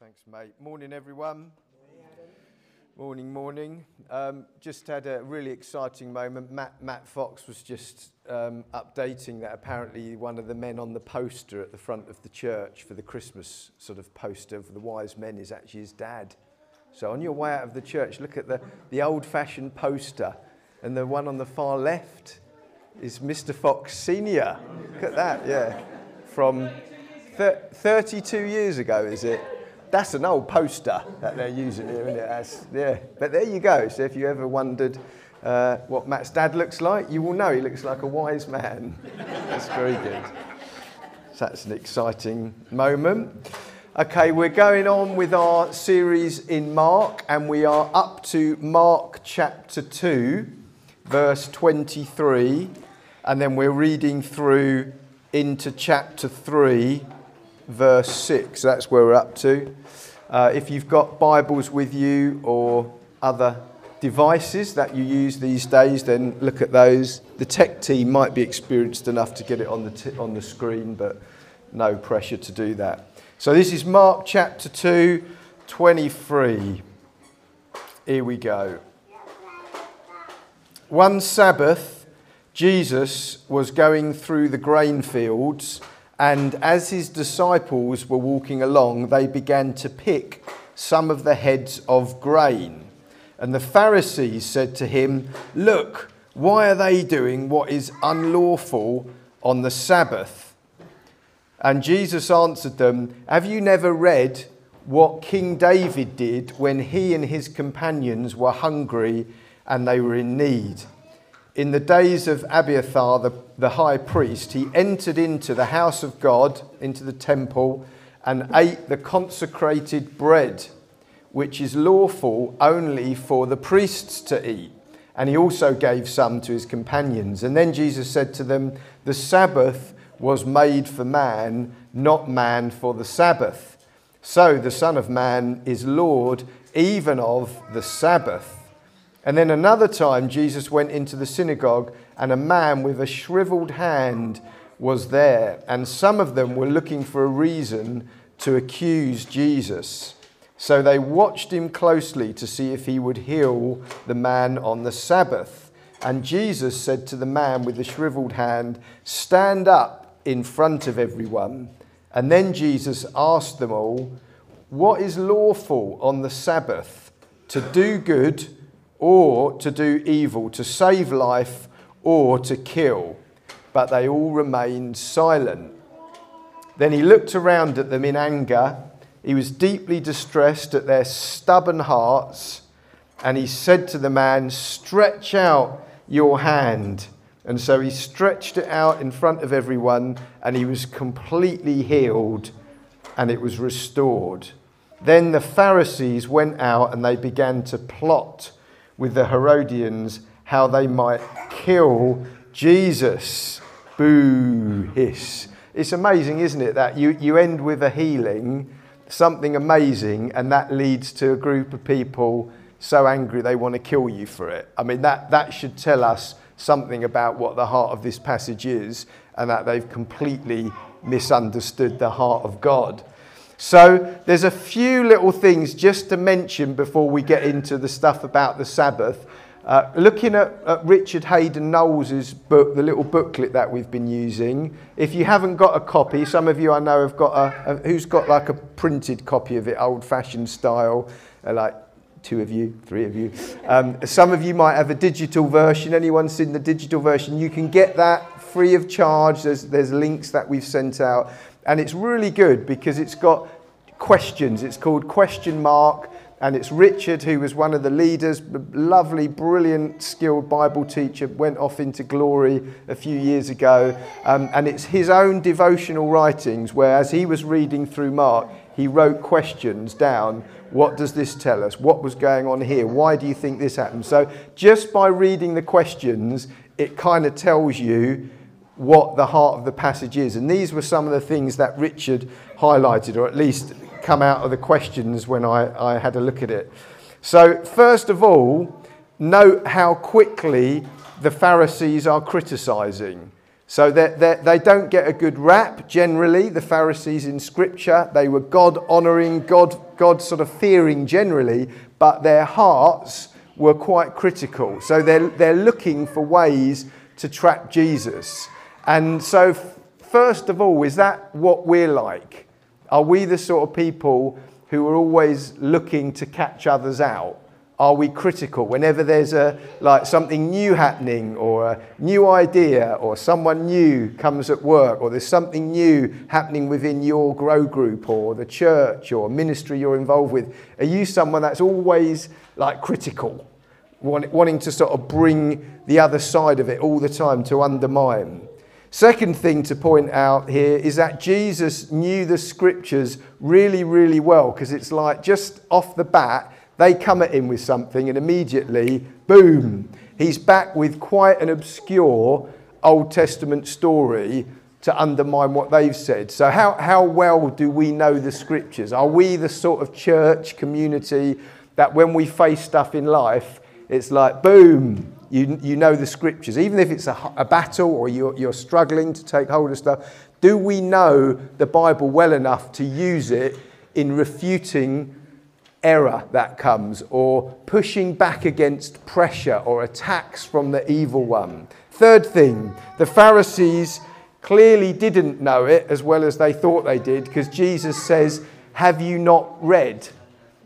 Thanks, mate. Morning, everyone. Morning, morning. Um, just had a really exciting moment. Matt, Matt Fox was just um, updating that apparently one of the men on the poster at the front of the church for the Christmas sort of poster for the wise men is actually his dad. So on your way out of the church, look at the, the old fashioned poster, and the one on the far left is Mr. Fox Sr. Look at that, yeah. From thir- 32 years ago, is it? That's an old poster that they're using here, isn't it? That's, yeah. But there you go. So if you ever wondered uh, what Matt's dad looks like, you will know he looks like a wise man. That's very good. So that's an exciting moment. Okay, we're going on with our series in Mark, and we are up to Mark chapter 2, verse 23, and then we're reading through into chapter 3, verse 6. That's where we're up to. Uh, if you've got Bibles with you or other devices that you use these days, then look at those. The tech team might be experienced enough to get it on the, t- on the screen, but no pressure to do that. So this is Mark chapter 2, 23. Here we go. One Sabbath, Jesus was going through the grain fields, and as his disciples were walking along, they began to pick some of the heads of grain. And the Pharisees said to him, Look, why are they doing what is unlawful on the Sabbath? And Jesus answered them, Have you never read what King David did when he and his companions were hungry and they were in need? In the days of Abiathar, the, the high priest, he entered into the house of God, into the temple, and ate the consecrated bread, which is lawful only for the priests to eat. And he also gave some to his companions. And then Jesus said to them, The Sabbath was made for man, not man for the Sabbath. So the Son of Man is Lord even of the Sabbath. And then another time, Jesus went into the synagogue, and a man with a shriveled hand was there. And some of them were looking for a reason to accuse Jesus. So they watched him closely to see if he would heal the man on the Sabbath. And Jesus said to the man with the shriveled hand, Stand up in front of everyone. And then Jesus asked them all, What is lawful on the Sabbath? To do good or to do evil, to save life or to kill? But they all remained silent. Then he looked around at them in anger. He was deeply distressed at their stubborn hearts. And he said to the man, Stretch out your hand. And so he stretched it out in front of everyone, and he was completely healed, and it was restored. Then the Pharisees went out and they began to plot with the Herodians how they might kill Jesus. Boo, hiss. It's amazing, isn't it, that you, you end with a healing, something amazing, and that leads to a group of people so angry they want to kill you for it. I mean, that, that should tell us something about what the heart of this passage is, and that they've completely misunderstood the heart of God. So there's a few little things just to mention before we get into the stuff about the Sabbath. Uh, looking at, at, Richard Hayden Knowles' book, the little booklet that we've been using, if you haven't got a copy, some of you I know have got a, a who's got like a printed copy of it, old fashioned style, uh, like two of you, three of you. Um, some of you might have a digital version. Anyone seen the digital version? You can get that free of charge. There's, there's links that we've sent out. And it's really good because it's got questions. It's called Question Mark. And it's Richard, who was one of the leaders, lovely, brilliant, skilled Bible teacher, went off into glory a few years ago. Um, and it's his own devotional writings where, as he was reading through Mark, he wrote questions down. What does this tell us? What was going on here? Why do you think this happened? So, just by reading the questions, it kind of tells you what the heart of the passage is. And these were some of the things that Richard highlighted, or at least come out of the questions when I, I had a look at it. So, first of all, note how quickly the Pharisees are criticizing. So they're, they're, they do not get a good rap generally, the Pharisees in Scripture. They were God honouring, God, God sort of fearing generally, but their hearts were quite critical. So they're, they're looking for ways to trap Jesus. And so, first of all, is that what we're like? Are we the sort of people who are always looking to catch others out? Are we critical whenever there's a like something new happening or a new idea or someone new comes at work or there's something new happening within your grow group or the church or ministry you're involved with? Are you someone that's always like critical, wanting to sort of bring the other side of it all the time to undermine? Second thing to point out here is that Jesus knew the scriptures really, really well because it's like just off the bat, they come at him with something, and immediately, boom, he's back with quite an obscure Old Testament story to undermine what they've said. So, how, how well do we know the scriptures? Are we the sort of church community that when we face stuff in life, it's like, boom, you, you know the scriptures, even if it's a, a battle or you're, you're struggling to take hold of stuff. Do we know the Bible well enough to use it in refuting error that comes, or pushing back against pressure or attacks from the evil one. Third thing, the Pharisees clearly didn't know it as well as they thought they did, because Jesus says, Have you not read?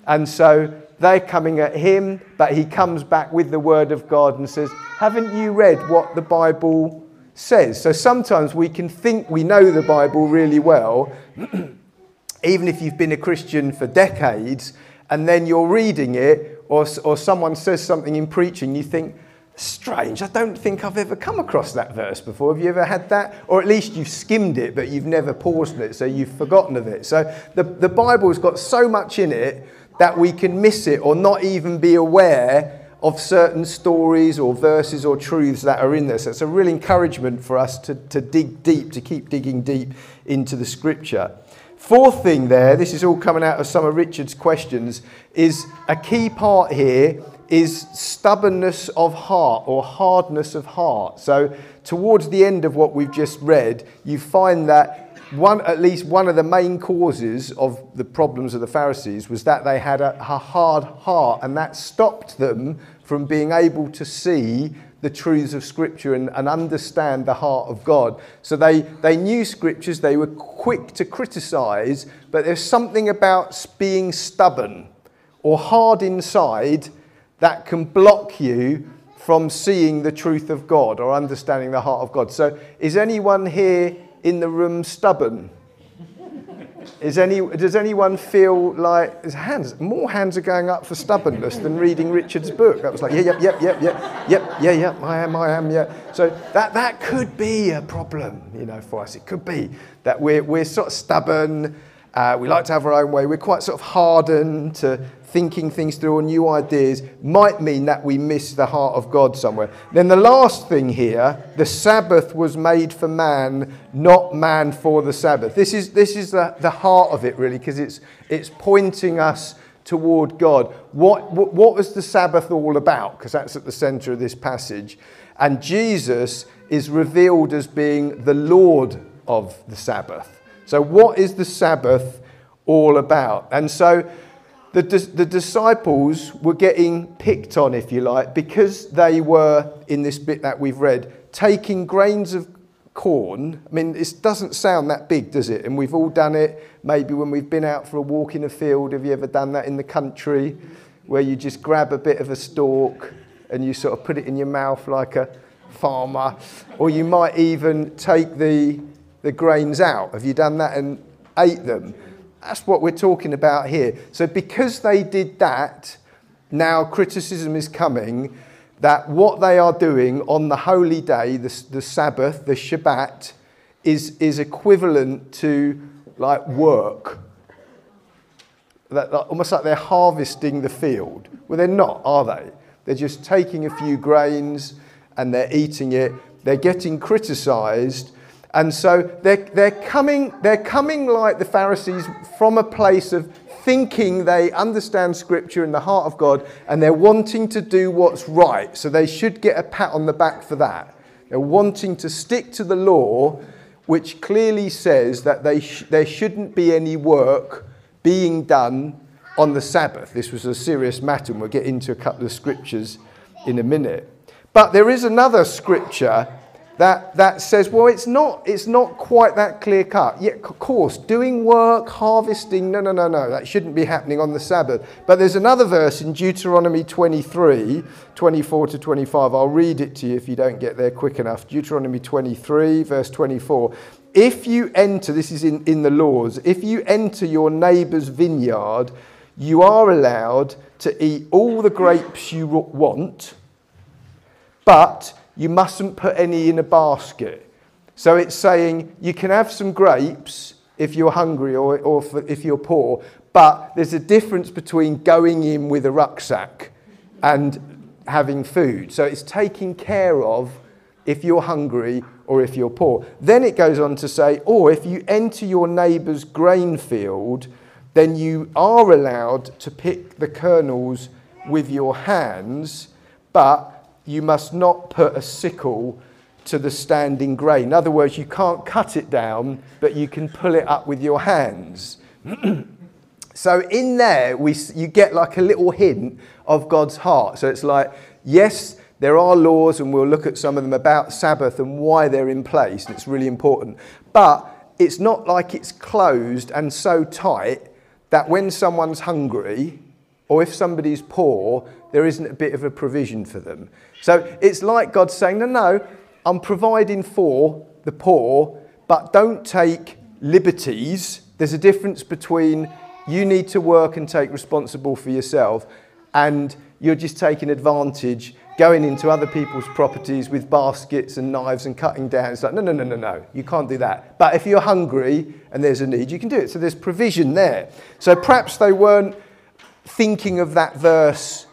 And so they're coming at him, but he comes back with the word of God and says, Haven't you read what the Bible says? So sometimes we can think we know the Bible really well, even if you've been a Christian for decades, and then you're reading it, or, or someone says something in preaching, you think, strange, I don't think I've ever come across that verse before. Have you ever had that? Or at least you've skimmed it, but you've never paused it, so you've forgotten of it. So the, the Bible's got so much in it that we can miss it or not even be aware of certain stories or verses or truths that are in there. So it's a real encouragement for us to, to dig deep, to keep digging deep into the scripture. Fourth thing there, this is all coming out of some of Richard's questions, is a key part here is stubbornness of heart or hardness of heart. So, towards the end of what we've just read, you find that one, at least one of the main causes of the problems of the Pharisees was that they had a, a hard heart, and that stopped them from being able to see the truths of Scripture and, and understand the heart of God. So they, they knew Scriptures, they were quick to criticize, but there's something about being stubborn or hard inside that can block you from seeing the truth of God or understanding the heart of God. So, is anyone here in the room stubborn? Is any, does anyone feel like hands, more hands are going up for stubbornness than reading Richard's book? That was like, yeah, yep, yep, yep, yep, yep, yeah, yeah, I am, I am, yeah. So that, that could be a problem, you know, for us. It could be that we're, we're sort of stubborn, uh, we like to have our own way, we're quite sort of hardened to thinking things through or new ideas might mean that we miss the heart of God somewhere. Then the last thing here, the Sabbath was made for man, not man for the Sabbath. This is, this is the, the heart of it, really, because it's, it's pointing us toward God. What, what, what was the Sabbath all about? Because that's at the center of this passage. And Jesus is revealed as being the Lord of the Sabbath. So, what is the Sabbath all about? And so, the, the disciples were getting picked on, if you like, because they were, in this bit that we've read, taking grains of corn. I mean, it doesn't sound that big, does it? And we've all done it maybe when we've been out for a walk in a field. Have you ever done that in the country where you just grab a bit of a stalk and you sort of put it in your mouth like a farmer? Or you might even take the, the grains out. Have you done that and ate them? That's what we're talking about here. So, because they did that, now criticism is coming that what they are doing on the holy day, the, the Sabbath, the Shabbat, is, is equivalent to like work. That, almost like they're harvesting the field. Well, they're not, are they? They're just taking a few grains and they're eating it. They're getting criticized and so they're, they're, coming, they're coming like the Pharisees from a place of thinking they understand Scripture and the heart of God, and they're wanting to do what's right. So they should get a pat on the back for that. They're wanting to stick to the law, which clearly says that they sh- there shouldn't be any work being done on the Sabbath. This was a serious matter, and we'll get into a couple of scriptures in a minute. But there is another scripture that, that says, well, it's not, it's not quite that clear cut. Yet, of course, doing work, harvesting, no, no, no, no, that shouldn't be happening on the Sabbath. But there's another verse in Deuteronomy 23, 24 to 25. I'll read it to you if you don't get there quick enough. Deuteronomy 23, verse 24. If you enter, this is in, in the laws, if you enter your neighbour's vineyard, you are allowed to eat all the grapes you want, but you mustn't put any in a basket. So it's saying you can have some grapes if you're hungry or, or for, if you're poor, but there's a difference between going in with a rucksack and having food. So it's taking care of if you're hungry or if you're poor. Then it goes on to say, or if you enter your neighbour's grain field, then you are allowed to pick the kernels with your hands, but you must not put a sickle to the standing grain. In other words, you can't cut it down, but you can pull it up with your hands. so in there, we, you get like a little hint of God's heart. So it's like, yes, there are laws, and we'll look at some of them about Sabbath and why they're in place. And it's really important. But it's not like it's closed and so tight that when someone's hungry or if somebody's poor, there isn't a bit of a provision for them. So it's like God saying, No, no, I'm providing for the poor, but don't take liberties. There's a difference between you need to work and take responsible for yourself, and you're just taking advantage, going into other people's properties with baskets and knives and cutting down. It's like, no, no, no, no, no, you can't do that. But if you're hungry and there's a need, you can do it. So there's provision there. So perhaps they weren't thinking of that verse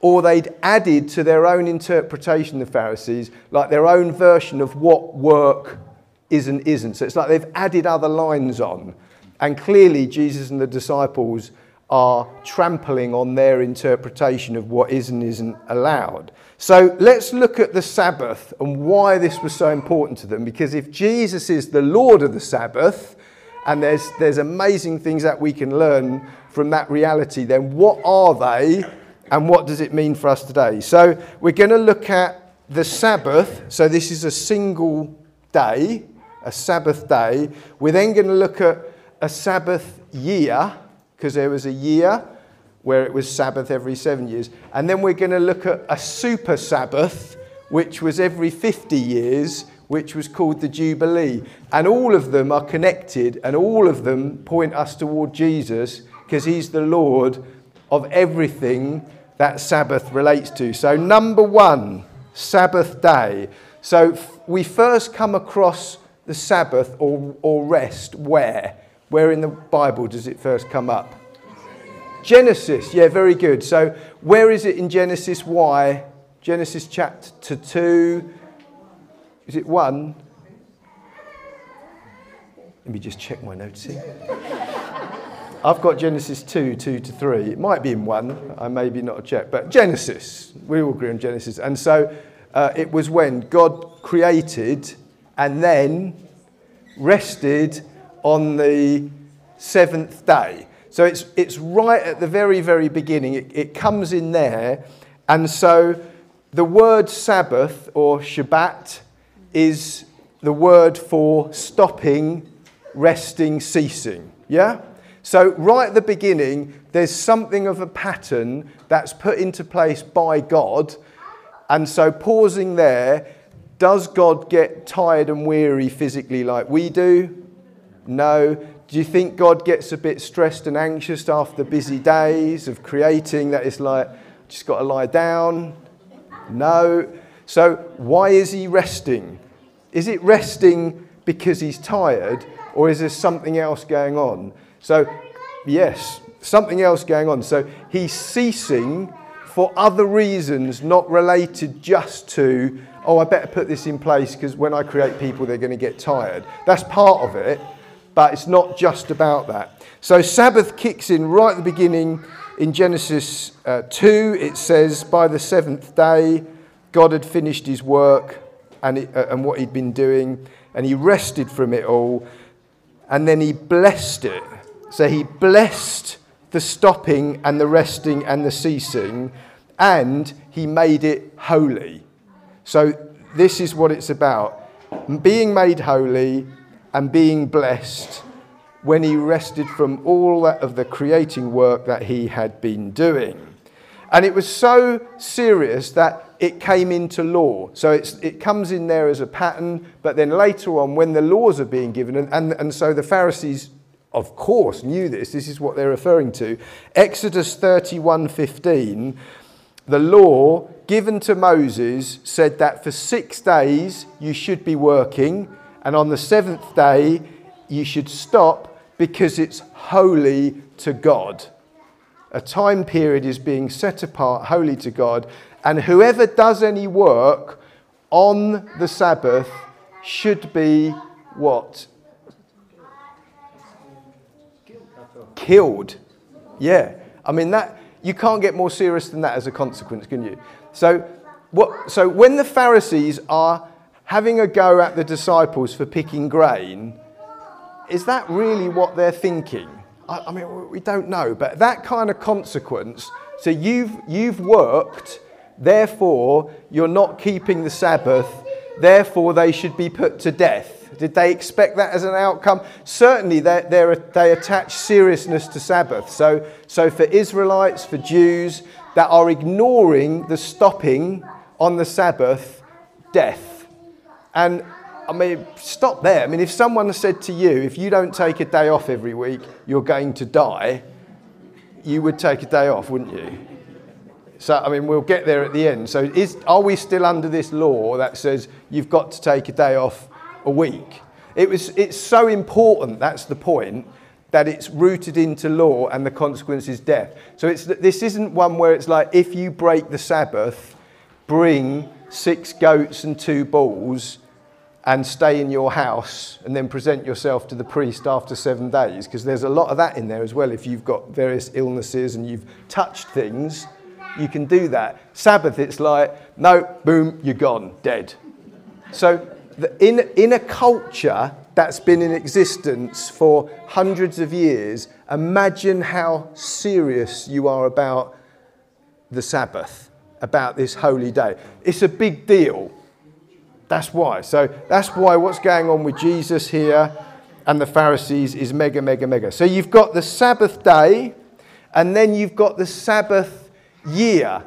or they'd added to their own interpretation, the Pharisees, like their own version of what work is and isn't. So it's like they've added other lines on. And clearly, Jesus and the disciples are trampling on their interpretation of what is and isn't allowed. So let's look at the Sabbath and why this was so important to them. Because if Jesus is the Lord of the Sabbath, and there's, there's amazing things that we can learn from that reality, then what are they and what does it mean for us today? So we're going to look at the Sabbath. So this is a single day, a Sabbath day. We're then going to look at a Sabbath year, because there was a year where it was Sabbath every seven years. And then we're going to look at a super Sabbath, which was every 50 years, which was called the Jubilee. And all of them are connected, and all of them point us toward Jesus because he's the Lord of everything that Sabbath relates to. So, number one, Sabbath day. So, we first come across the Sabbath or, or rest where? Where in the Bible does it first come up? Genesis, yeah, very good. So, where is it in Genesis? Why? Genesis chapter 2. Is it 1? Let me just check my notes here. I've got Genesis 2, 2 to 3. It might be in 1, I may be not a check, but Genesis. We all agree on Genesis. And so uh, it was when God created and then rested on the seventh day. So it's, it's right at the very, very beginning. It, it comes in there. And so the word Sabbath or Shabbat is the word for stopping, resting, ceasing. Yeah? So, right at the beginning, there's something of a pattern that's put into place by God. And so, pausing there, does God get tired and weary physically like we do? No. Do you think God gets a bit stressed and anxious after busy days of creating that it's like, just got to lie down? No. So, why is he resting? Is it resting because he's tired, or is there something else going on? So, yes, something else going on. So he's ceasing for other reasons, not related just to, oh, I better put this in place because when I create people, they're going to get tired. That's part of it, but it's not just about that. So Sabbath kicks in right at the beginning in Genesis uh, 2. It says, By the seventh day, God had finished his work and, it, uh, and what he'd been doing, and he rested from it all, and then he blessed it. So he blessed the stopping and the resting and the ceasing, and he made it holy. So this is what it's about being made holy and being blessed when he rested from all that of the creating work that he had been doing. And it was so serious that it came into law. So it comes in there as a pattern, but then later on, when the laws are being given, and, and, and so the Pharisees, of course, knew this, this is what they're referring to. Exodus 31:15, the law given to Moses said that for six days you should be working, and on the seventh day you should stop because it's holy to God. A time period is being set apart, holy to God, and whoever does any work on the Sabbath should be what? Killed. Yeah. I mean, that you can't get more serious than that as a consequence, can you? So, what, so when the Pharisees are having a go at the disciples for picking grain, is that really what they're thinking? I, I mean, we don't know, but that kind of consequence. So you've, you've worked Therefore, you're not keeping the Sabbath. Therefore, they should be put to death. Did they expect that as an outcome? Certainly, they're, they're, they attach seriousness to Sabbath. So, so, for Israelites, for Jews that are ignoring the stopping on the Sabbath, death. And I mean, stop there. I mean, if someone said to you, if you don't take a day off every week, you're going to die, you would take a day off, wouldn't you? So, I mean, we'll get there at the end. So, is, are we still under this law that says you've got to take a day off a week? It was, it's so important, that's the point, that it's rooted into law and the consequence is death. So, it's, this isn't one where it's like if you break the Sabbath, bring six goats and two bulls and stay in your house and then present yourself to the priest after seven days, because there's a lot of that in there as well. If you've got various illnesses and you've touched things, you can do that. Sabbath, it's like, no, boom, you're gone, dead. So, in, in a culture that's been in existence for hundreds of years, imagine how serious you are about the Sabbath, about this holy day. It's a big deal. That's why. So, that's why what's going on with Jesus here and the Pharisees is mega, mega, mega. So, you've got the Sabbath day, and then you've got the Sabbath year.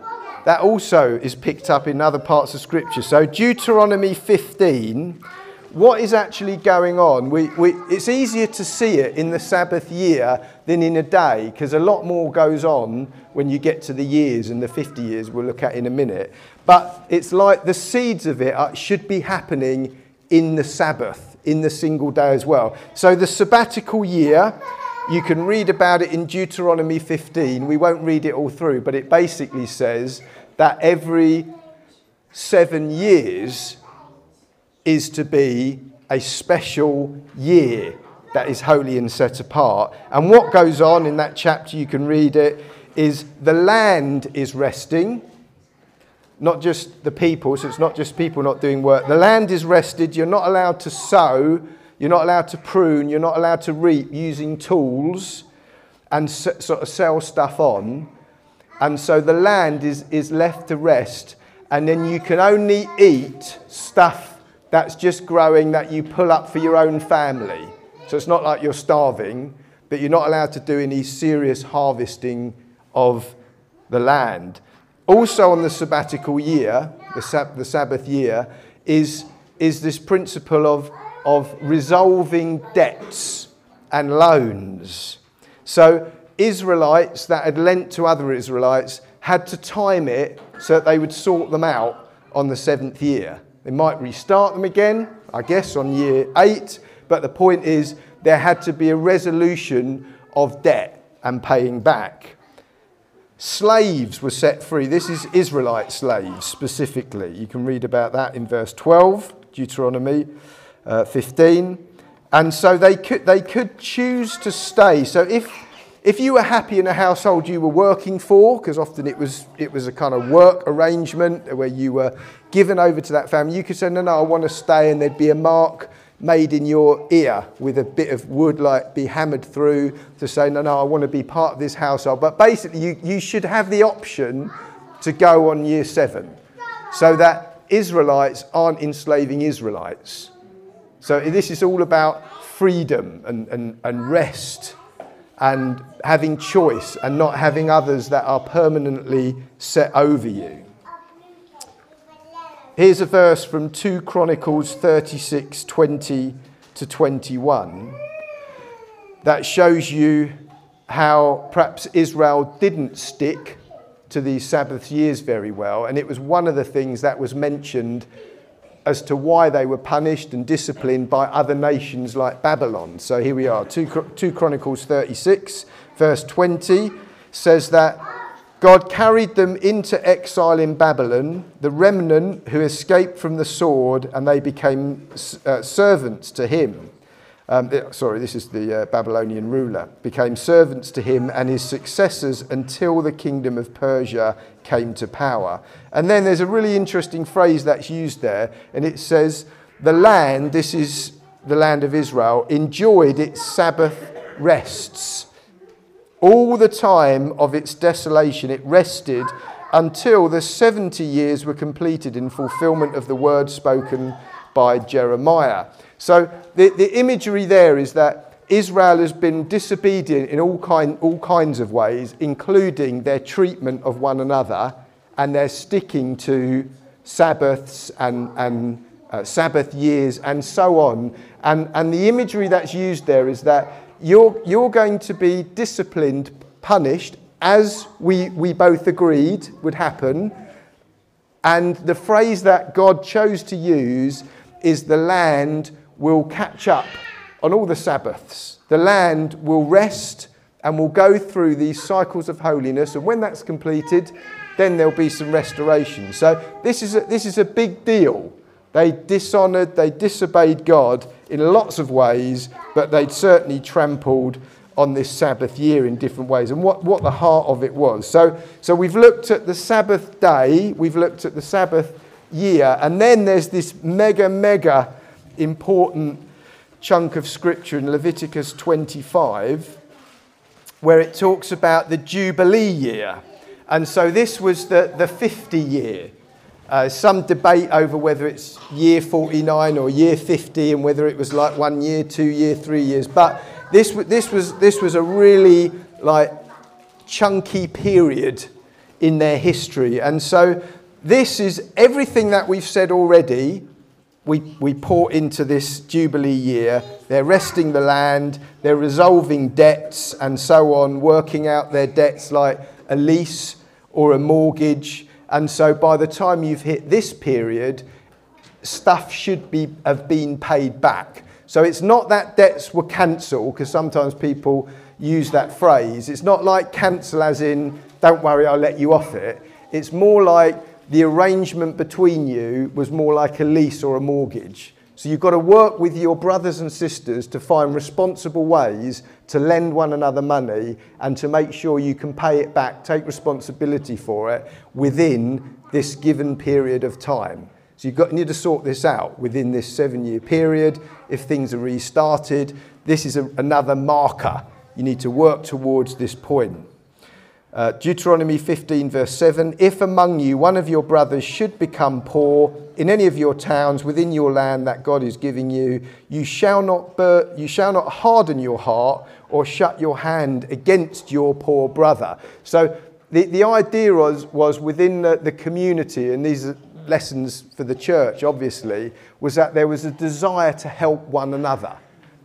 That also is picked up in other parts of Scripture. So, Deuteronomy 15, what is actually going on? We, we, it's easier to see it in the Sabbath year than in a day because a lot more goes on when you get to the years and the 50 years we'll look at in a minute. But it's like the seeds of it are, should be happening in the Sabbath, in the single day as well. So, the sabbatical year you can read about it in Deuteronomy 15. We won't read it all through, but it basically says that every seven years is to be a special year that is holy and set apart. And what goes on in that chapter, you can read it, is the land is resting, not just the people, so it's not just people not doing work. The land is rested, you're not allowed to sow you're not allowed to prune, you're not allowed to reap using tools and s- sort of sell stuff on. And so the land is, is left to rest, and then you can only eat stuff that's just growing that you pull up for your own family. So it's not like you're starving, but you're not allowed to do any serious harvesting of the land. Also, on the sabbatical year, the, sab- the Sabbath year, is, is this principle of of resolving debts and loans. So, Israelites that had lent to other Israelites had to time it so that they would sort them out on the seventh year. They might restart them again, I guess, on year eight, but the point is there had to be a resolution of debt and paying back. Slaves were set free. This is Israelite slaves specifically. You can read about that in verse 12, Deuteronomy uh, 15. And so they could, they could choose to stay. So if, if you were happy in a household you were working for, because often it was, it was a kind of work arrangement where you were given over to that family, you could say, no, no, I want to stay, and there'd be a mark made in your ear with a bit of wood, like be hammered through to say, no, no, I want to be part of this household. But basically, you, you should have the option to go on year seven so that Israelites aren't enslaving Israelites. So this is all about freedom and, and, and rest and having choice and not having others that are permanently set over you. Here's a verse from 2 Chronicles 36 20 to 21 that shows you how perhaps Israel didn't stick to these Sabbath years very well. And it was one of the things that was mentioned as to why they were punished and disciplined by other nations like Babylon. So here we are, 2, 2 Chronicles 36, verse 20 says that God carried them into exile in Babylon, the remnant who escaped from the sword, and they became uh, servants to him. Um, sorry, this is the uh, Babylonian ruler, became servants to him and his successors until the kingdom of Persia came to power. And then there's a really interesting phrase that's used there, and it says, The land, this is the land of Israel, enjoyed its Sabbath rests all the time of its desolation, it rested until the 70 years were completed in fulfillment of the word spoken by Jeremiah. So the, the imagery there is that Israel has been disobedient in all, kind, all kinds of ways, including their treatment of one another, and they're sticking to Sabbaths and, and uh, Sabbath years and so on. And, and the imagery that's used there is that you're, you're going to be disciplined, punished, as we, we both agreed would happen. And the phrase that God chose to use is the land will catch up on all the Sabbaths. The land will rest and will go through these cycles of holiness. And when that's completed, then there'll be some restoration. So this is a, this is a big deal. They dishonoured, they disobeyed God in lots of ways, but they'd certainly trampled on this Sabbath year in different ways and what, what the heart of it was. So, so we've looked at the Sabbath day, we've looked at the Sabbath year, and then there's this mega, mega important chunk of scripture in Leviticus 25 where it talks about the Jubilee year. And so this was the, the 50 year. Uh, some debate over whether it's year 49 or year 50 and whether it was like one year, two year, three years. But this, this, was, this was a really like chunky period in their history. And so this is everything that we've said already. We, we pour into this Jubilee year. They're resting the land, they're resolving debts and so on, working out their debts like a lease or a mortgage and so by the time you've hit this period, stuff should be, have been paid back. So it's not that debts were cancelled, because sometimes people use that phrase. It's not like cancel as in, don't worry, I'll let you off it. It's more like the arrangement between you was more like a lease or a mortgage. So you've got to work with your brothers and sisters to find responsible ways to lend one another money and to make sure you can pay it back, take responsibility for it within this given period of time. So you've got, you need to sort this out within this seven year period. If things are restarted, this is a, another marker. You need to work towards this point. Uh, Deuteronomy 15, verse 7 If among you one of your brothers should become poor in any of your towns within your land that God is giving you, you shall not, bur- you shall not harden your heart or shut your hand against your poor brother. So the, the idea was, was within the, the community, and these are lessons for the church, obviously, was that there was a desire to help one another.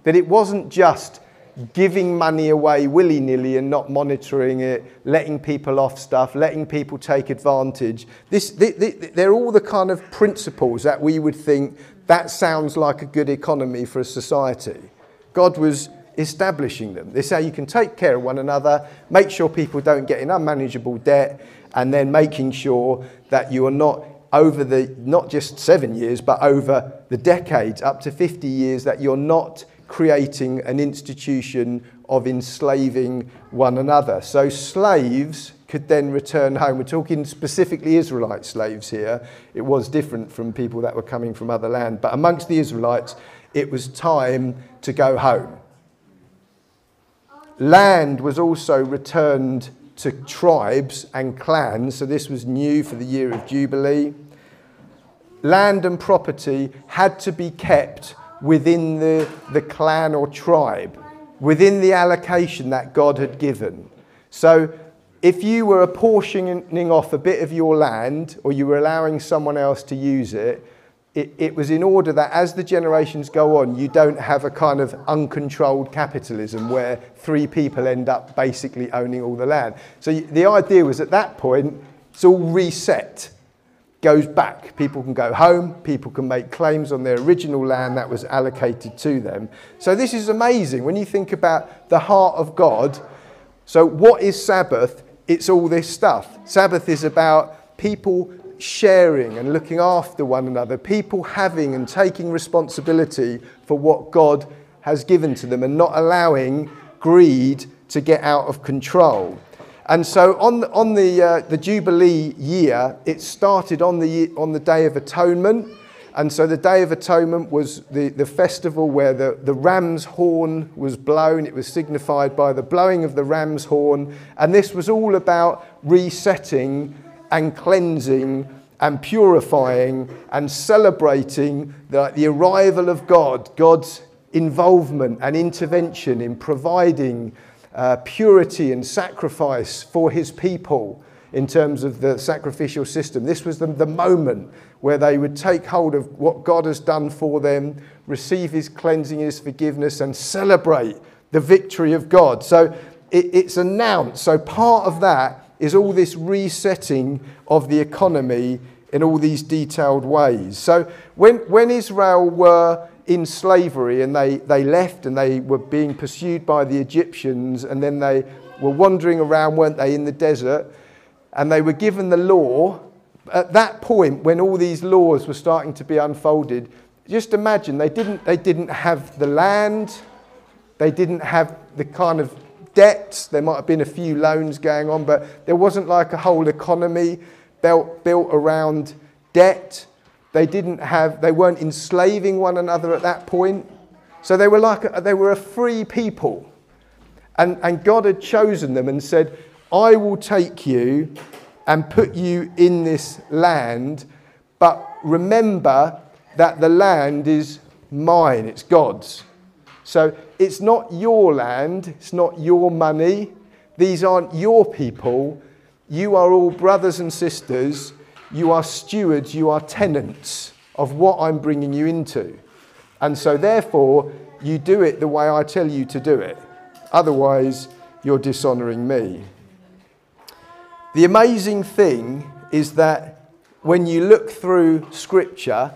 That it wasn't just giving money away willy nilly and not monitoring it, letting people off stuff, letting people take advantage. This, they, they, they're all the kind of principles that we would think that sounds like a good economy for a society. God was establishing them. Is how you can take care of one another, make sure people don't get in unmanageable debt, and then making sure that you are not over the not just seven years, but over the decades, up to 50 years, that you're not creating an institution of enslaving one another. So slaves could then return home. We're talking specifically Israelite slaves here. It was different from people that were coming from other land. But amongst the Israelites, it was time to go home. Land was also returned to tribes and clans, so this was new for the year of Jubilee. Land and property had to be kept within the, the clan or tribe, within the allocation that God had given. So if you were apportioning off a bit of your land or you were allowing someone else to use it, it, it, was in order that as the generations go on, you don't have a kind of uncontrolled capitalism where three people end up basically owning all the land. So the idea was at that point, it's all reset, goes back. People can go home, people can make claims on their original land that was allocated to them. So this is amazing when you think about the heart of God. So, what is Sabbath? It's all this stuff. Sabbath is about people sharing and looking after one another, people having and taking responsibility for what God has given to them and not allowing greed to get out of control. And so on on the, uh, the Jubilee year, it started on the, on the Day of Atonement. And so the Day of Atonement was the, the festival where the, the ram's horn was blown. It was signified by the blowing of the ram's horn. And this was all about resetting and cleansing and purifying and celebrating the, the arrival of God, God's involvement and intervention in providing uh, purity and sacrifice for his people in terms of the sacrificial system. This was the, the moment where they would take hold of what God has done for them, receive his cleansing, his forgiveness, and celebrate the victory of God. So it, it's announced. So part of that is all this resetting of the economy in all these detailed ways. So when, when Israel were in slavery and they, they left and they were being pursued by the Egyptians and then they were wandering around, weren't they, in the desert, and they were given the law. At that point, when all these laws were starting to be unfolded, just imagine they didn't, they didn't have the land, they didn't have the kind of debts. There might have been a few loans going on, but there wasn't like a whole economy built, built around debt. They didn't have, they weren't enslaving one another at that point. So they were like, a, they were a free people. And, and God had chosen them and said, I will take you and put you in this land, but remember that the land is mine, it's God's. So it's not your land, it's not your money, these aren't your people. You are all brothers and sisters. You are stewards, you are tenants of what I'm bringing you into. And so, therefore, you do it the way I tell you to do it. Otherwise, you're dishonoring me. The amazing thing is that when you look through Scripture,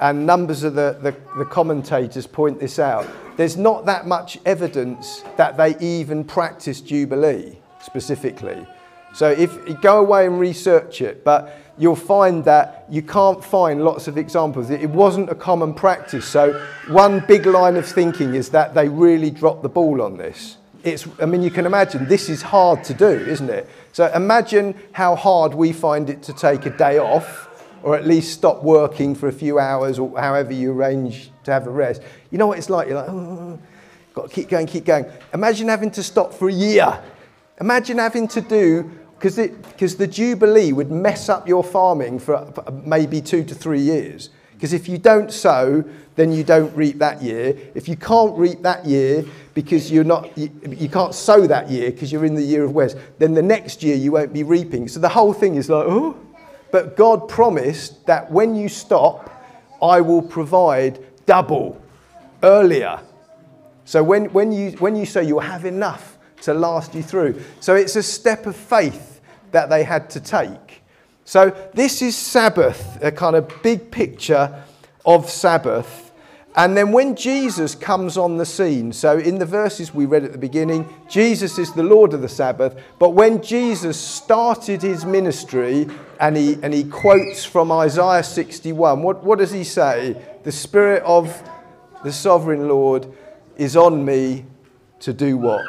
and numbers of the, the, the, commentators point this out, there's not that much evidence that they even practice Jubilee specifically. So if go away and research it, but you'll find that you can't find lots of examples. It wasn't a common practice. So one big line of thinking is that they really dropped the ball on this. It's, I mean, you can imagine this is hard to do, isn't it? So imagine how hard we find it to take a day off or at least stop working for a few hours or however you arrange to have a rest. You know what it's like? You're like, oh, got to keep going, keep going. Imagine having to stop for a year. Imagine having to do, because the Jubilee would mess up your farming for, maybe two to three years. Because if you don't sow, then you don't reap that year. If you can't reap that year because you're not, you, you can't sow that year because you're in the year of West, then the next year you won't be reaping. So the whole thing is like, oh, but God promised that when you stop, I will provide double earlier. So when, when, you, when you say you'll have enough to last you through. So it's a step of faith that they had to take. So this is Sabbath, a kind of big picture of Sabbath. And then when Jesus comes on the scene, so in the verses we read at the beginning, Jesus is the Lord of the Sabbath. But when Jesus started his ministry and he, and he quotes from Isaiah 61, what, what does he say? The Spirit of the Sovereign Lord is on me to do what?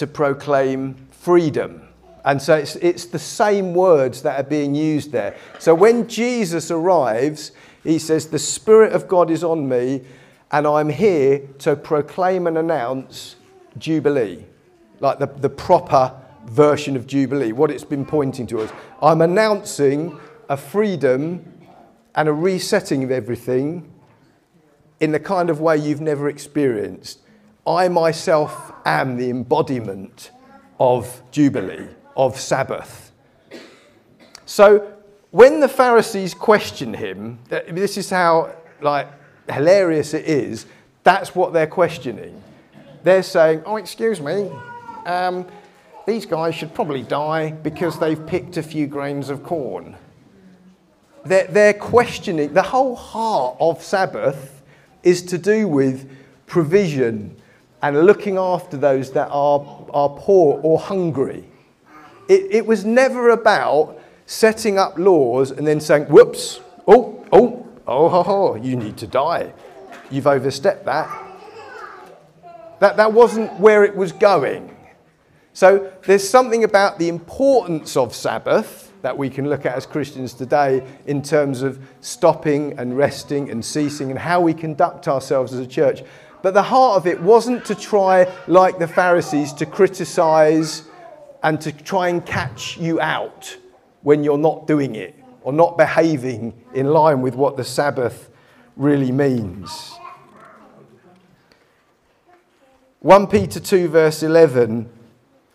To proclaim freedom. And so it's, it's the same words that are being used there. So when Jesus arrives, he says, The Spirit of God is on me, and I'm here to proclaim and announce Jubilee, like the, the proper version of Jubilee, what it's been pointing to us. I'm announcing a freedom and a resetting of everything in the kind of way you've never experienced. I myself am the embodiment of Jubilee, of Sabbath. So when the Pharisees question him, this is how like hilarious it is. That's what they're questioning. They're saying, "Oh, excuse me, um, these guys should probably die because they've picked a few grains of corn." They're, they're questioning the whole heart of Sabbath is to do with provision and looking after those that are, are poor or hungry. It, it was never about setting up laws and then saying, whoops, oh, oh, oh, ho, ho, you need to die. You've overstepped that. That, that wasn't where it was going. So there's something about the importance of Sabbath that we can look at as Christians today in terms of stopping and resting and ceasing and how we conduct ourselves as a church. But the heart of it wasn't to try, like the Pharisees, to criticize and to try and catch you out when you're not doing it or not behaving in line with what the Sabbath really means. 1 Peter 2, verse 11,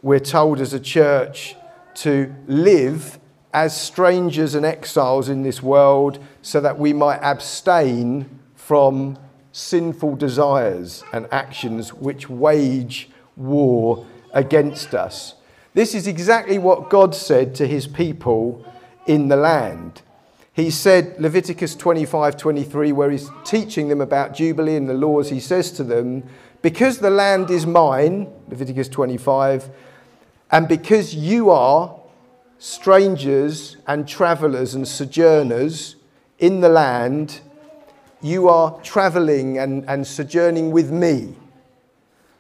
we're told as a church to live as strangers and exiles in this world so that we might abstain from sinful desires and actions which wage war against us. This is exactly what God said to his people in the land. He said, Leviticus 25 23, where he's teaching them about Jubilee and the laws, he says to them, Because the land is mine, Leviticus 25, and because you are strangers and travelers and sojourners in the land, you are traveling and, and sojourning with me.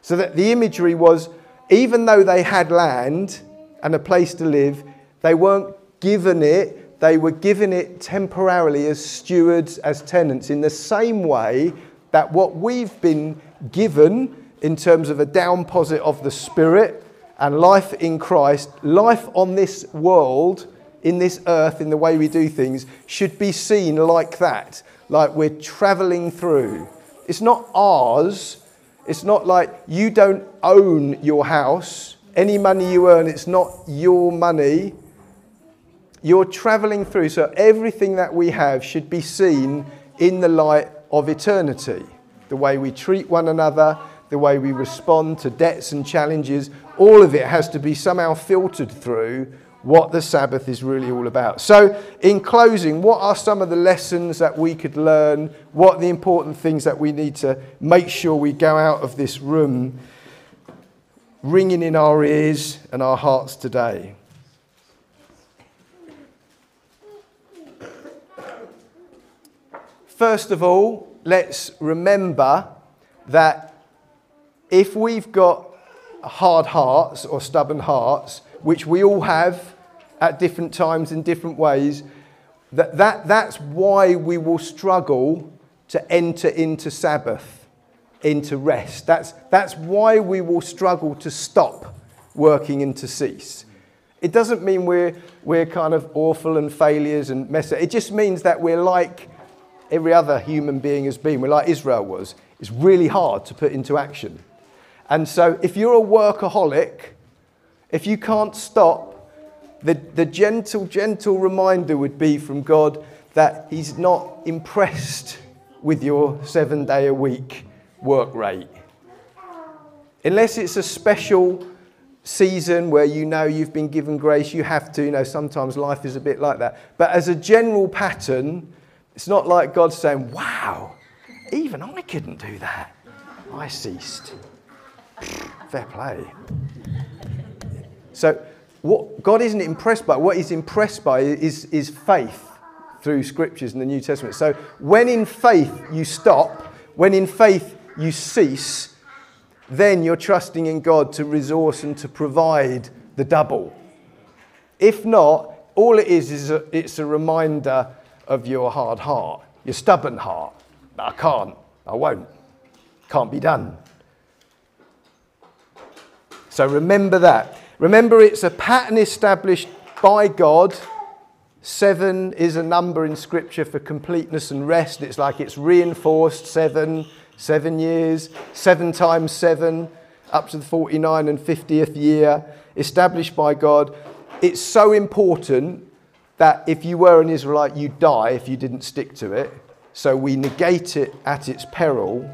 So that the imagery was even though they had land and a place to live, they weren't given it, they were given it temporarily as stewards, as tenants, in the same way that what we've been given in terms of a downposit of the Spirit and life in Christ, life on this world, in this earth, in the way we do things, should be seen like that, like we're traveling through. It's not ours it's not like you don't own your house. Any money you earn, it's not your money. You're traveling through. So everything that we have should be seen in the light of eternity. The way we treat one another, the way we respond to debts and challenges, all of it has to be somehow filtered through what the Sabbath is really all about. So, in closing, what are some of the lessons that we could learn? What are the important things that we need to make sure we go out of this room ringing in our ears and our hearts today? First of all, let's remember that if we've got hard hearts or stubborn hearts, which we all have, at different times in different ways, that, that, that's why we will struggle to enter into Sabbath, into rest. That's, that's why we will struggle to stop working and to cease. It doesn't mean we're, we're kind of awful and failures and mess It just means that we're like every other human being has been. We're like Israel was. It's really hard to put into action. And so if you're a workaholic, if you can't stop the, the gentle, gentle reminder would be from God that He's not impressed with your seven day a week work rate. Unless it's a special season where you know you've been given grace, you have to. You know, sometimes life is a bit like that. But as a general pattern, it's not like God saying, wow, even I couldn't do that. I ceased. Fair play. So, what God isn't impressed by, what He's impressed by is, is faith. through scriptures in the New Testament. So when in faith you stop, when in faith you cease, then you're trusting in God to resource and to provide the double. If not, all it is is a, it's a reminder of your hard heart, your stubborn heart. I can't, I won't, can't be done. So remember that. Remember, it's a pattern established by God. Seven is a number in Scripture for completeness and rest. It's like it's reinforced seven, seven years, seven times seven, up to the 49 and 50th year, established by God. It's so important that if you were an Israelite, you'd die if you didn't stick to it. So we negate it at its peril.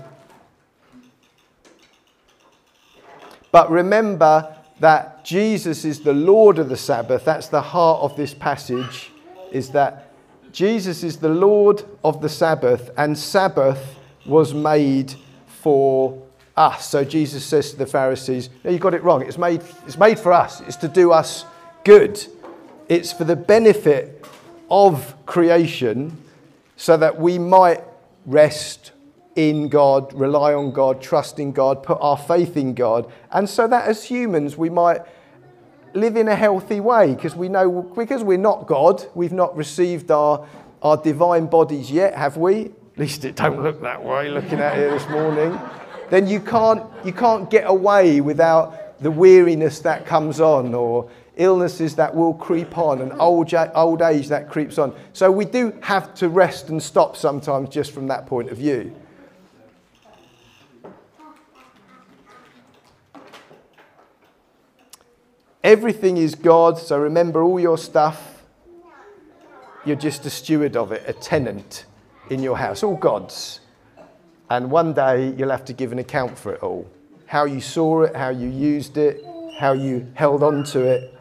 But remember that Jesus is the Lord of the Sabbath. That's the heart of this passage, is that Jesus is the Lord of the Sabbath, and Sabbath was made for us. So Jesus says to the Pharisees, No, you got it wrong. It's made, it's made for us, it's to do us good. It's for the benefit of creation so that we might rest in God, rely on God, trust in God, put our faith in God, and so that as humans we might live in a healthy way because we know because we're not God, we've not received our our divine bodies yet, have we? At least it don't look that way looking at it this morning. Then you can't you can't get away without the weariness that comes on or illnesses that will creep on and old, old age that creeps on. So we do have to rest and stop sometimes just from that point of view. Everything is God, so remember all your stuff. You're just a steward of it, a tenant in your house, all God's. And one day you'll have to give an account for it all how you saw it, how you used it, how you held on to it.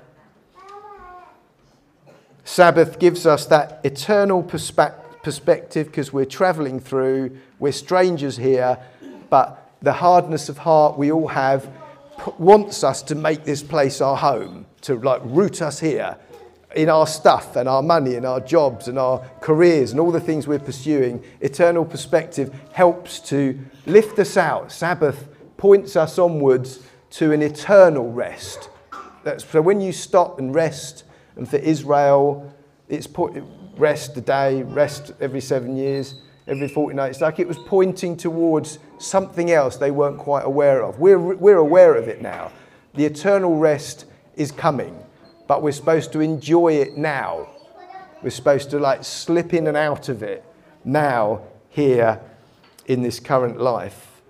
Sabbath gives us that eternal perspe- perspective because we're traveling through, we're strangers here, but the hardness of heart we all have wants us to make this place our home, to like root us here in our stuff and our money and our jobs and our careers and all the things we're pursuing. Eternal perspective helps to lift us out. Sabbath points us onwards to an eternal rest. That's, so when you stop and rest, and for Israel, it's put, rest a day, rest every seven years every fortnight. It's like it was pointing towards something else they weren't quite aware of. We're, we're aware of it now. The eternal rest is coming, but we're supposed to enjoy it now. We're supposed to like slip in and out of it now, here in this current life.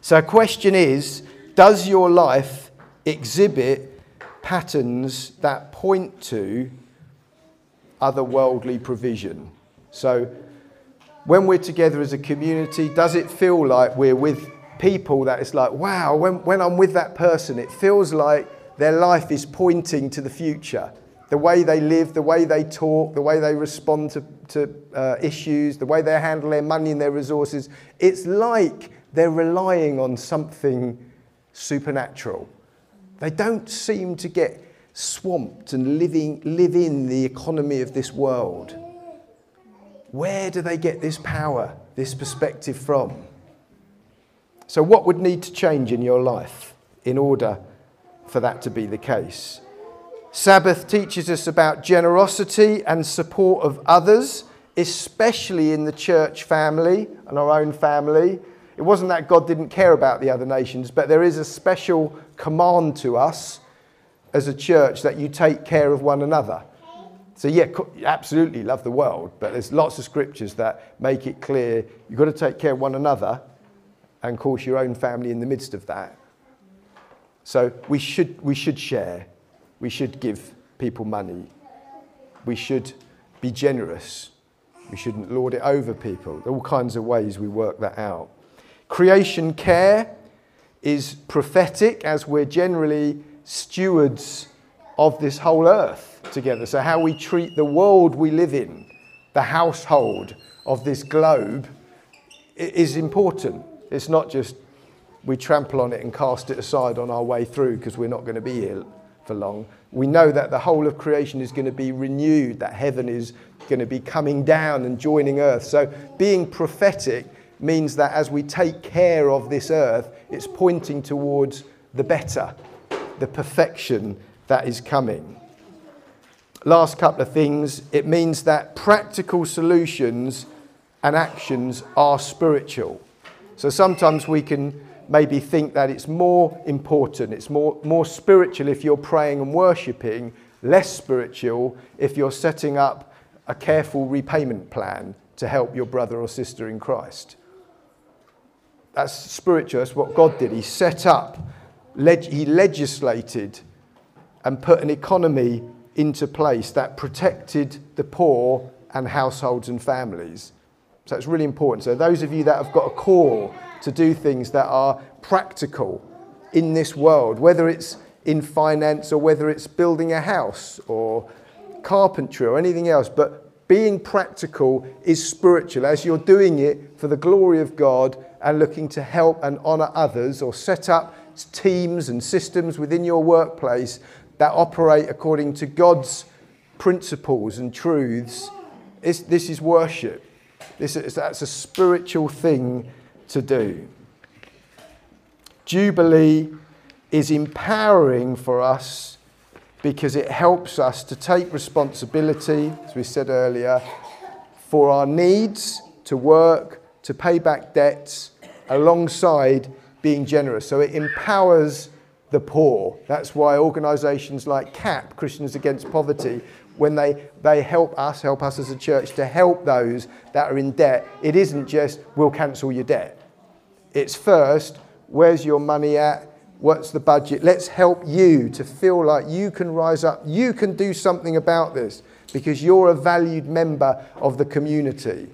So, a question is Does your life exhibit patterns that point to otherworldly provision? So, when we're together as a community, does it feel like we're with people that it's like, wow, when, when I'm with that person, it feels like their life is pointing to the future. The way they live, the way they talk, the way they respond to, to uh, issues, the way they handle their money and their resources, it's like they're relying on something supernatural. They don't seem to get swamped and living, live in the economy of this world. Where do they get this power, this perspective from? So, what would need to change in your life in order for that to be the case? Sabbath teaches us about generosity and support of others, especially in the church family and our own family. It wasn't that God didn't care about the other nations, but there is a special command to us as a church that you take care of one another. So, yeah, absolutely love the world, but there's lots of scriptures that make it clear you've got to take care of one another and, of course, your own family in the midst of that. So, we should, we should share, we should give people money, we should be generous, we shouldn't lord it over people. There are all kinds of ways we work that out. Creation care is prophetic as we're generally stewards of this whole earth together. So, how we treat the world we live in, the household of this globe, is important. It's not just we trample on it and cast it aside on our way through because we're not going to be here for long. We know that the whole of creation is going to be renewed, that heaven is going to be coming down and joining earth. So, being prophetic means that as we take care of this earth, it's pointing towards the better, the perfection that is coming. Last couple of things it means that practical solutions and actions are spiritual. So sometimes we can maybe think that it's more important, it's more, more spiritual if you're praying and worshipping, less spiritual if you're setting up a careful repayment plan to help your brother or sister in Christ. That's spiritual, that's what God did. He set up, leg- he legislated and put an economy into place that protected the poor and households and families. So it's really important. So, those of you that have got a call to do things that are practical in this world, whether it's in finance or whether it's building a house or carpentry or anything else, but being practical is spiritual as you're doing it for the glory of God and looking to help and honour others or set up teams and systems within your workplace that operate according to God's principles and truths. This is worship. This is, that's a spiritual thing to do. Jubilee is empowering for us because it helps us to take responsibility, as we said earlier, for our needs to work, to pay back debts, alongside being generous. So it empowers the poor. That's why organisations like CAP, Christians Against Poverty, when they, they help us, help us as a church to help those that are in debt, it isn't just, we'll cancel your debt. It's first, where's your money at? What's the budget? Let's help you to feel like you can rise up. You can do something about this because you're a valued member of the community.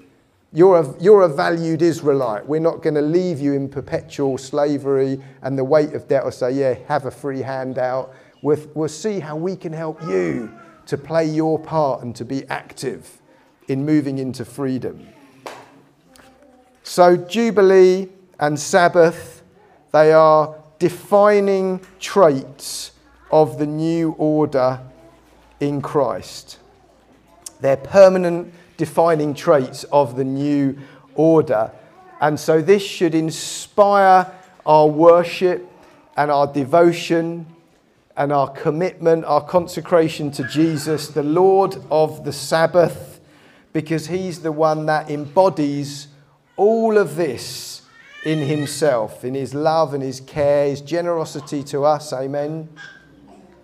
You're a, you're a valued Israelite. We're not going to leave you in perpetual slavery and the weight of debt or say, yeah, have a free handout. We'll, we'll see how we can help you to play your part and to be active in moving into freedom. So, Jubilee and Sabbath, they are defining traits of the new order in Christ. They're permanent defining traits of the new order. And so this should inspire our worship and our devotion and our commitment, our consecration to Jesus, the Lord of the Sabbath, because He's the one that embodies all of this in Himself, in His love and His care, His generosity to us. Amen.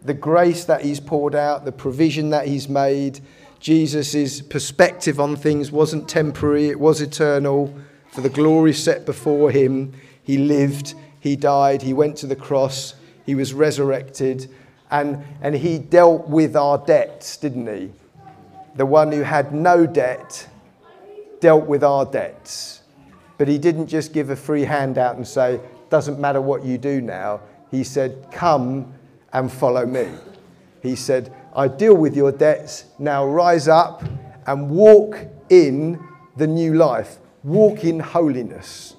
The grace that He's poured out, the provision that He's made Jesus' perspective on things wasn't temporary, it was eternal. For the glory set before him, he lived, he died, he went to the cross, he was resurrected, and, and he dealt with our debts, didn't he? The one who had no debt dealt with our debts. But he didn't just give a free handout and say, doesn't matter what you do now. He said, come and follow me. He said, I deal with your debts. Now rise up and walk in the new life. Walk in holiness.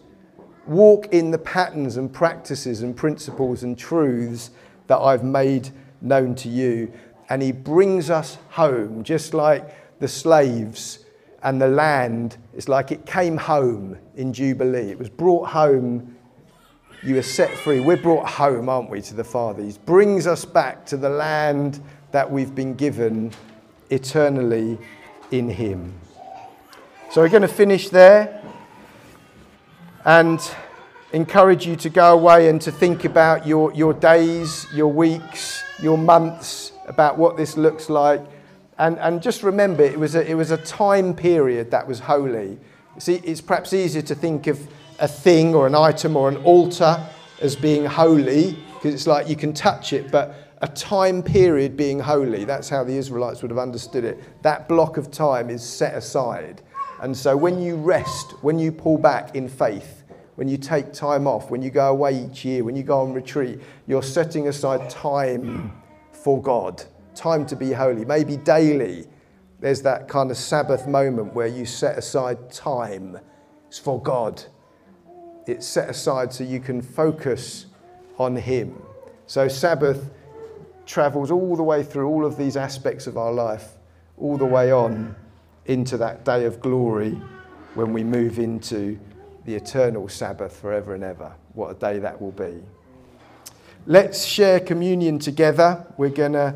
Walk in the patterns and practices and principles and truths that I've made known to you. And he brings us home, just like the slaves and the land. It's like it came home in Jubilee. It was brought home. You were set free. We're brought home, aren't we, to the Father? He brings us back to the land that we've been given eternally in Him. So we're going to finish there and encourage you to go away and to think about your, your days, your weeks, your months, about what this looks like. And, and just remember, it was, a, it was a time period that was holy. See, it's perhaps easier to think of a thing or an item or an altar as being holy because it's like you can touch it, but a time period being holy. That's how the Israelites would have understood it. That block of time is set aside. And so when you rest, when you pull back in faith, when you take time off, when you go away each year, when you go on retreat, you're setting aside time for God, time to be holy. Maybe daily, there's that kind of Sabbath moment where you set aside time. It's for God. It's set aside so you can focus on Him. So, Sabbath travels all the way through all of these aspects of our life, all the way on into that day of glory when we move into the eternal Sabbath forever and ever. What a day that will be. Let's share communion together. We're going to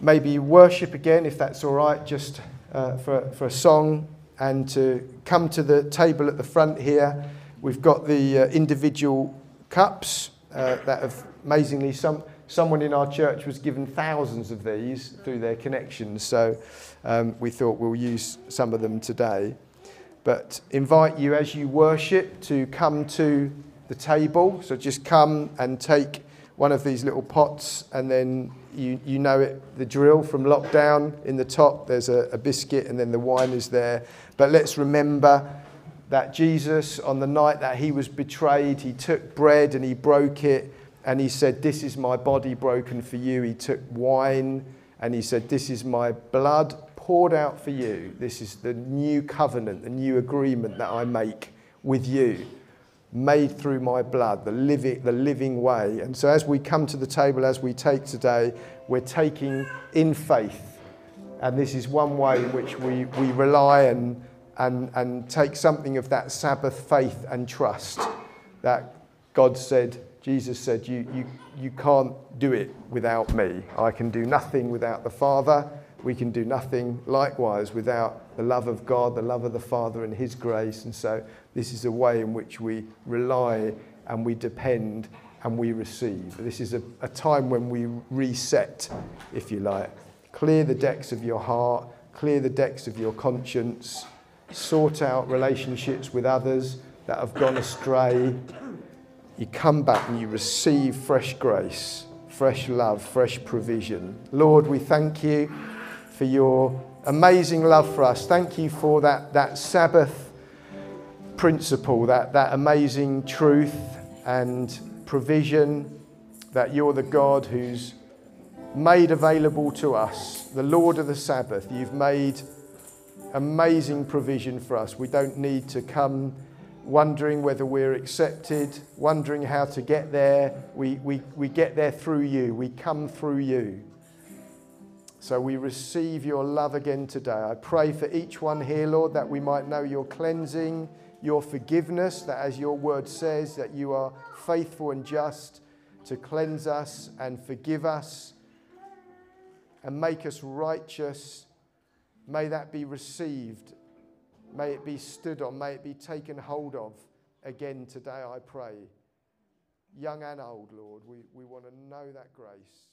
maybe worship again, if that's all right, just uh, for, for a song, and to come to the table at the front here. We've got the uh, individual cups uh, that have amazingly some someone in our church was given thousands of these through their connections, so um, we thought we'll use some of them today. But invite you as you worship to come to the table. So just come and take one of these little pots, and then you, you know it, the drill from lockdown. In the top, there's a, a biscuit, and then the wine is there. But let's remember that Jesus, on the night that he was betrayed, he took bread and he broke it and he said, This is my body broken for you. He took wine and he said, This is my blood poured out for you. This is the new covenant, the new agreement that I make with you, made through my blood, the living, the living way. And so as we come to the table, as we take today, we're taking in faith. And this is one way in which we, we rely and, and, and take something of that Sabbath faith and trust that God said, Jesus said, you, you, you can't do it without me. I can do nothing without the Father. We can do nothing likewise without the love of God, the love of the Father, and His grace. And so, this is a way in which we rely and we depend and we receive. This is a, a time when we reset, if you like. Clear the decks of your heart, clear the decks of your conscience, sort out relationships with others that have gone astray, you come back and you receive fresh grace, fresh love, fresh provision. Lord, we thank you for your amazing love for us. Thank you for that, that Sabbath principle, that, that amazing truth and provision that you're the God who's made available to us, the Lord of the Sabbath. You've made amazing provision for us. We don't need to come wondering whether we're accepted, wondering how to get there. We, we, we get there through you, we come through you. So we receive your love again today. I pray for each one here, Lord, that we might know your cleansing, your forgiveness, that as your word says, that you are faithful and just to cleanse us and forgive us and make us righteous. May that be received May it be stood on, may it be taken hold of again today, I pray. Young and old, Lord, we, we want to know that grace.